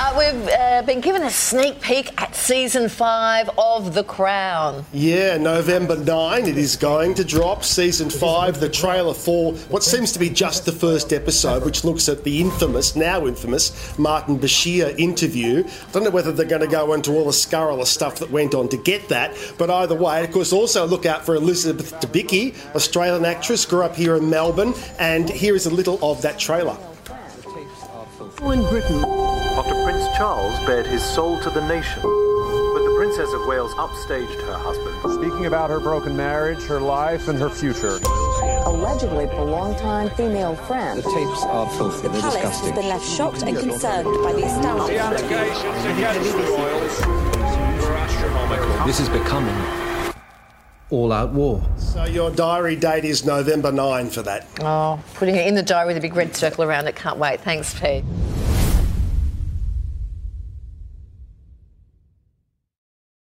Uh, we've uh, been given a sneak peek at season five of The Crown. Yeah, November 9, it is going to drop. Season 5, the trailer for what seems to be just the first episode, which looks at the infamous, now infamous, Martin Bashir interview. I don't know whether they're going to go into all the scurrilous stuff that went on to get that, but either way, of course, also look out for Elizabeth Debicki, Australian actress, grew up here in Melbourne, and here is a little of that trailer. In Britain, After Prince Charles bared his soul to the nation, but the Princess of Wales upstaged her husband. Speaking about her broken marriage, her life, and her future. allegedly for longtime female friend. The tapes are filthy. They're Palace has been left shocked and concerned by the establishment. This is becoming all-out war. So your diary date is November 9 for that. Oh, putting it in the diary with a big red circle around it. Can't wait. Thanks, Pete.